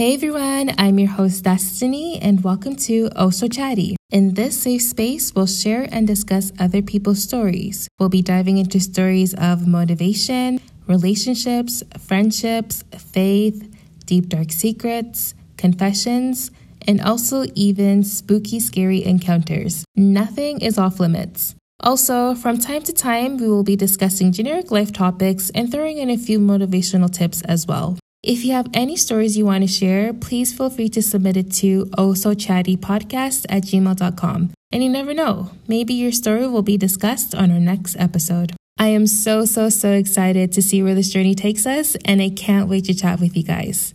Hey everyone, I'm your host Destiny, and welcome to Oh So Chatty. In this safe space, we'll share and discuss other people's stories. We'll be diving into stories of motivation, relationships, friendships, faith, deep dark secrets, confessions, and also even spooky, scary encounters. Nothing is off limits. Also, from time to time, we will be discussing generic life topics and throwing in a few motivational tips as well. If you have any stories you want to share, please feel free to submit it to ohsochattypodcast at gmail.com. And you never know, maybe your story will be discussed on our next episode. I am so, so, so excited to see where this journey takes us, and I can't wait to chat with you guys.